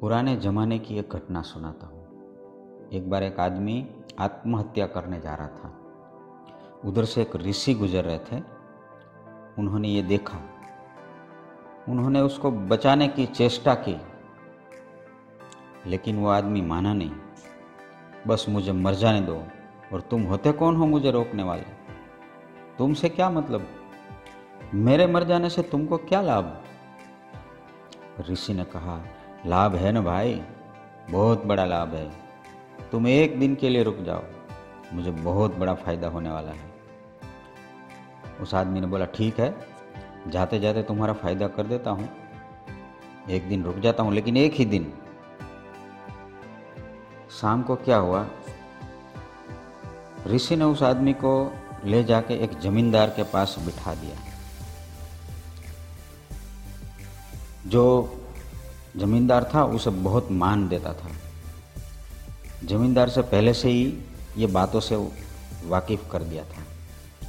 पुराने जमाने की एक घटना सुनाता हूँ। एक बार एक आदमी आत्महत्या करने जा रहा था। उधर से एक ऋषि गुजर रहे थे। उन्होंने ये देखा। उन्होंने उसको बचाने की चेष्टा की, लेकिन वो आदमी माना नहीं। बस, मुझे मर जाने दो, और तुम होते कौन हो मुझे रोकने वाले? तुमसे क्या मतलब? मेरे मर जाने से तुमको क्या लाभ? ऋषि ने कहा लाभ है ना भाई? बहुत बड़ा लाभ है। तुम एक दिन के लिए रुक जाओ। मुझे बहुत बड़ा फ़ायदा होने वाला है। उस आदमी ने बोला, ठीक है जाते जाते तुम्हारा फ़ायदा कर देता हूँ। एक दिन रुक जाता हूँ, लेकिन एक ही दिन। शाम को क्या हुआ? ऋषि ने उस आदमी को ले जाके एक जमींदार के पास बिठा दिया, जो जमींदार था, उसे बहुत मान देता था। जमींदार से पहले से ही ये बातों से वाकिफ कर दिया था।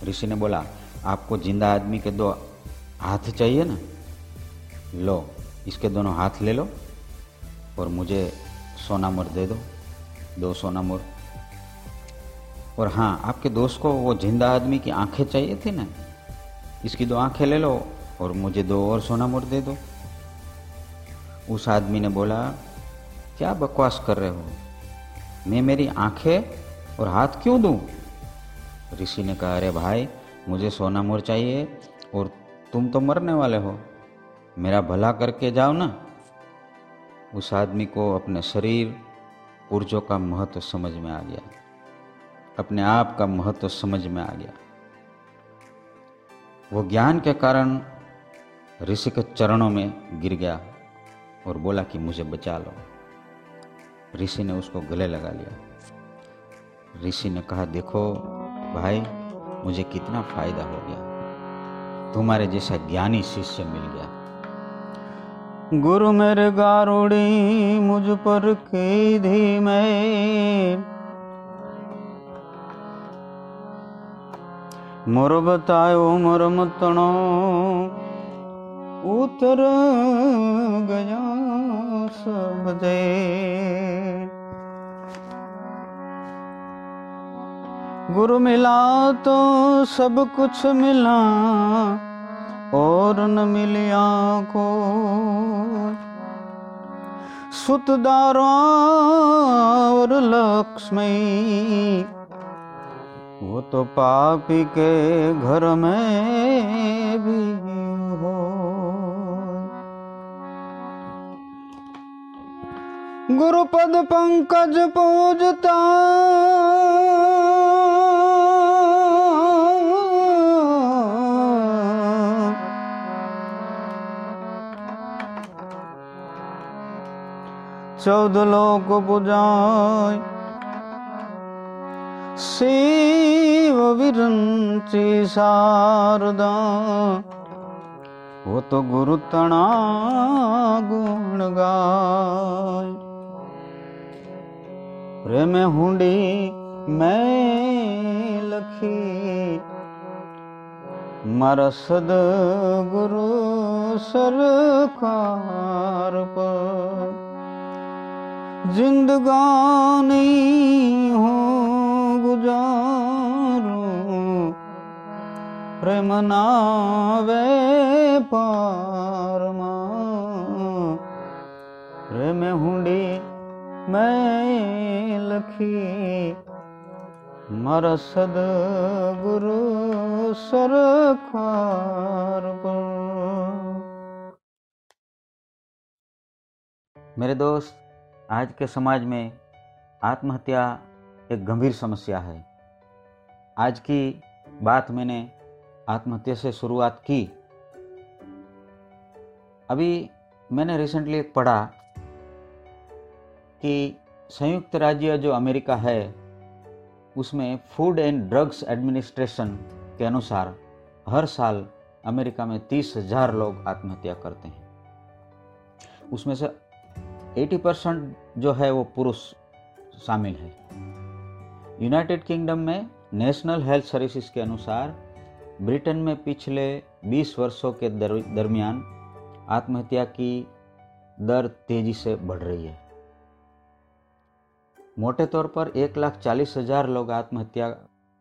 ऋषि ने बोला, आपको ज़िंदा आदमी के दो हाथ चाहिए ना? लो, इसके दोनों हाथ ले लो और मुझे सोना मोर दे दो दो सोना मोर और हाँ आपके दोस्त को वो ज़िंदा आदमी की आँखें चाहिए थी ना? इसकी दो आँखें ले लो और मुझे दो और सोना मोर दे दो। उस आदमी ने बोला, क्या बकवास कर रहे हो? मैं मेरी आँखें और हाथ क्यों दूँ? ऋषि ने कहा, अरे भाई, मुझे सोना मोर चाहिए और तुम तो मरने वाले हो। मेरा भला करके जाओ ना। उस आदमी को अपने शरीर, ऊर्जों का महत्व समझ में आ गया। अपने आप का महत्व समझ में आ गया। वो ज्ञान के कारण ऋषि के चरणों में गिर गया। और बोला कि मुझे बचा लो। ऋषि ने उसको गले लगा लिया। ऋषि ने कहा, देखो भाई, मुझे कितना फ़ायदा हो गया। तुम्हारे जैसा ज्ञानी शिष्य मिल गया। गुरु मेरे गारुड़ी, मुझ पर की में मोर बतायो मोर मतणो। उतर गया सब दे गुरु मिला तो सब कुछ मिला, और न मिलिया को सुतदारा और लक्ष्मी, वो तो पापी के घर में ਗੁਰੂ ਪਦ ਪੰਕਜ ਪੂਜਤਾ ਚੌਦ ਲੋਕ ਪੁਜਾਇ ਸੇਵ ਵਿਰੰਤੀ ਸਾਰਦਾ। ਉਹ ਤੋ ਗੁਰੂ ਤਣਾ ਗੁਣ ਗਾਏ रे में हुंडी मैं लखी मर सद गुरु सरकार पर जिंदगानी हो गुजारू प्रेम नावे पार सद गुरु सरकार पर मेरे दोस्त, आज के समाज में आत्महत्या एक गंभीर समस्या है। आज की बात मैंने आत्महत्या से शुरुआत की। अभी मैंने रिसेंटली पढ़ा कि संयुक्त राज्य जो अमेरिका है उसमें फ़ूड एंड ड्रग्स एडमिनिस्ट्रेशन के अनुसार हर साल अमेरिका में तीस हज़ार लोग आत्महत्या करते हैं। उसमें से 80 परसेंट जो है वो पुरुष शामिल है। यूनाइटेड किंगडम में नेशनल हेल्थ सर्विसेज़ के अनुसार ब्रिटेन में पिछले 20 वर्षों के दर, दरमियान आत्महत्या की दर तेज़ी से बढ़ रही है। मोटे तौर पर एक लाख चालीस हज़ार लोग आत्महत्या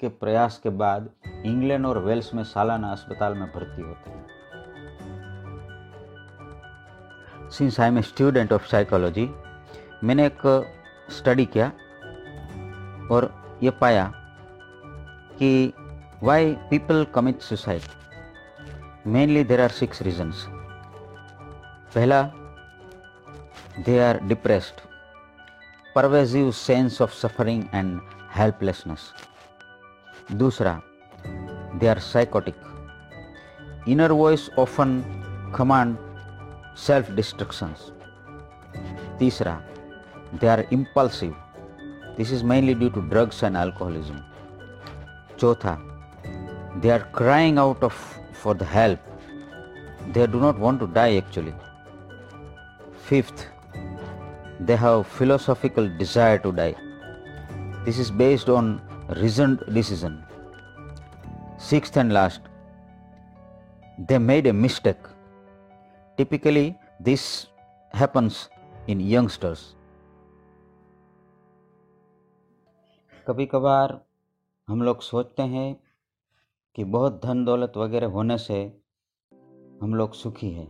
के प्रयास के बाद इंग्लैंड और वेल्स में सालाना अस्पताल में भर्ती होते हैं। Since I am a student of psychology मैंने एक स्टडी किया और ये पाया कि why people commit suicide mainly there are six reasons पहला they are depressed pervasive sense of suffering and helplessness दूसरा they are psychotic inner voice often command self destructions तीसरा they are impulsive this is mainly due to drugs and alcoholism chotha they are crying out of for the help they do not want to die actually fifth they have philosophical desire to die this is based on reasoned decision sixth and last they made a mistake typically this happens in youngsters कभी कभार हम लोग सोचते हैं कि बहुत धन दौलत वगैरह होने से हम लोग सुखी हैं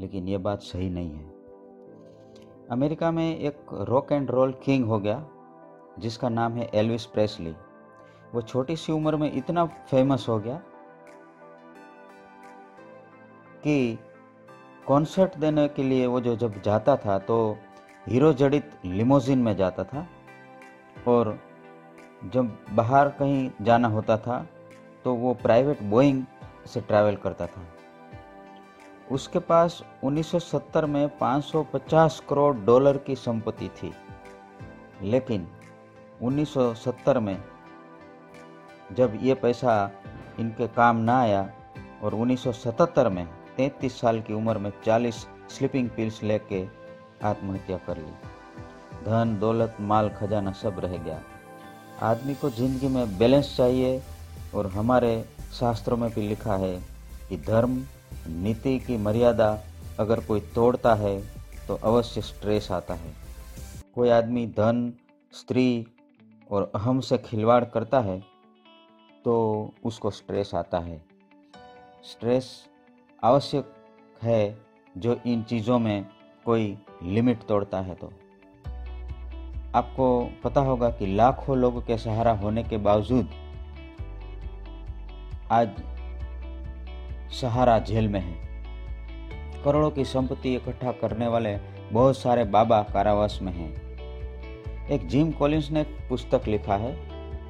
लेकिन ये बात सही नहीं है अमेरिका में एक रॉक एंड रोल किंग हो गया, जिसका नाम है एल्विस प्रेसली वो छोटी सी उम्र में इतना फ़ेमस हो गया कि कॉन्सर्ट देने के लिए वो जो जब जाता था तो हीरो जड़ित लिमोजिन में जाता था और जब बाहर कहीं जाना होता था तो वो प्राइवेट बोइंग से ट्रैवल करता था। उसके पास 1970 में 550 करोड़ डॉलर की संपत्ति थी। लेकिन 1970 में जब ये पैसा इनके काम ना आया और 1977 में 33 साल की उम्र में 40 स्लीपिंग पिल्स लेके आत्महत्या कर ली। धन, दौलत, माल, खजाना सब रह गया। आदमी को ज़िंदगी में बैलेंस चाहिए और हमारे शास्त्रों में भी लिखा है कि धर्म नीति की मर्यादा अगर कोई तोड़ता है तो अवश्य स्ट्रेस आता है। कोई आदमी धन, स्त्री और अहम से खिलवाड़ करता है तो उसको स्ट्रेस आता है। स्ट्रेस आवश्यक है जो इन चीज़ों में कोई लिमिट तोड़ता है तो। आपको पता होगा कि लाखों लोगों के सहारा होने के बावजूद आज सहारा जेल में है। करोड़ों की संपत्ति इकट्ठा करने वाले बहुत सारे बाबा कारावास में हैं। एक जिम कॉलिंस ने पुस्तक लिखा है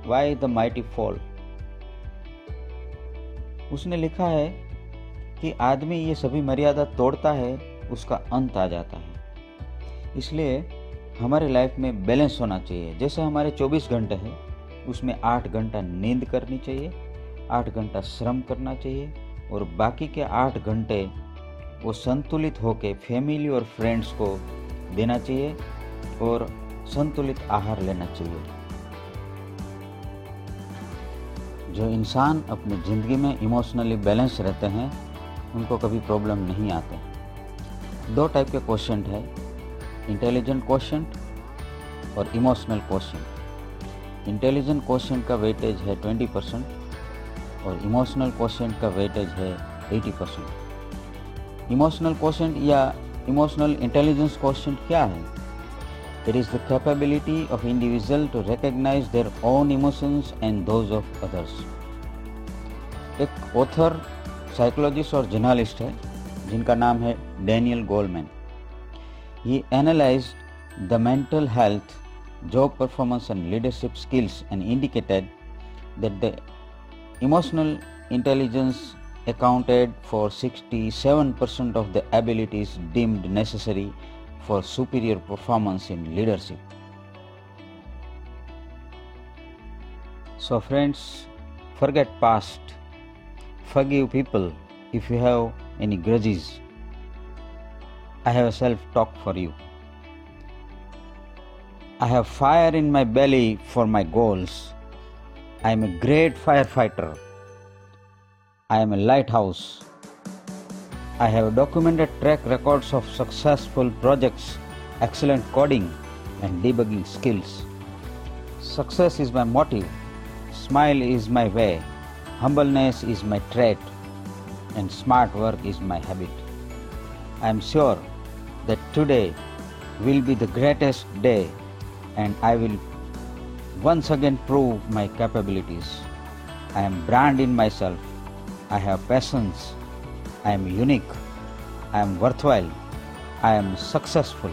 वाई द माइटी फॉल उसने लिखा है कि आदमी ये सभी मर्यादा तोड़ता है, उसका अंत आ जाता है। इसलिए हमारे लाइफ में बैलेंस होना चाहिए। जैसे हमारे 24 घंटे हैं, उसमें आठ घंटा नींद करनी चाहिए, आठ घंटा श्रम करना चाहिए और बाकी के आठ घंटे वो संतुलित होकर फैमिली और फ्रेंड्स को देना चाहिए और संतुलित आहार लेना चाहिए। जो इंसान अपनी ज़िंदगी में इमोशनली बैलेंस रहते हैं, उनको कभी प्रॉब्लम नहीं आते। दो टाइप के क्वेश्चन है इंटेलिजेंट क्वेश्चन और इमोशनल क्वेश्चन इंटेलिजेंट क्वेश्चन का वेटेज है ट्वेंटी परसेंट और इमोशनल क्वेश्चन का वेटेज है एटी परसेंट इमोशनल क्वेश्चन या इमोशनल इंटेलिजेंस क्वेश्चन क्या है? It is the capability of individual to recognise their own emotions and those of others एक author psychologist और जर्नलिस्ट है, जिनका नाम है Daniel Goleman He analyse the mental health job performance and leadership skills and indicated that the emotional intelligence accounted for 67% of the abilities deemed necessary for superior performance in leadership. So, friends, forget past, forgive people if you have any grudges I have a self talk for you. I have fire in my belly for my goals. I am a great firefighter. I am a lighthouse. I have documented track records of successful projects, excellent coding, and debugging skills. Success is my motive, smile is my way, humbleness is my trait, and smart work is my habit. I am sure that today will be the greatest day and I will once again prove my capabilities. I am brand in myself. I have passions. I am unique. I am worthwhile. I am successful.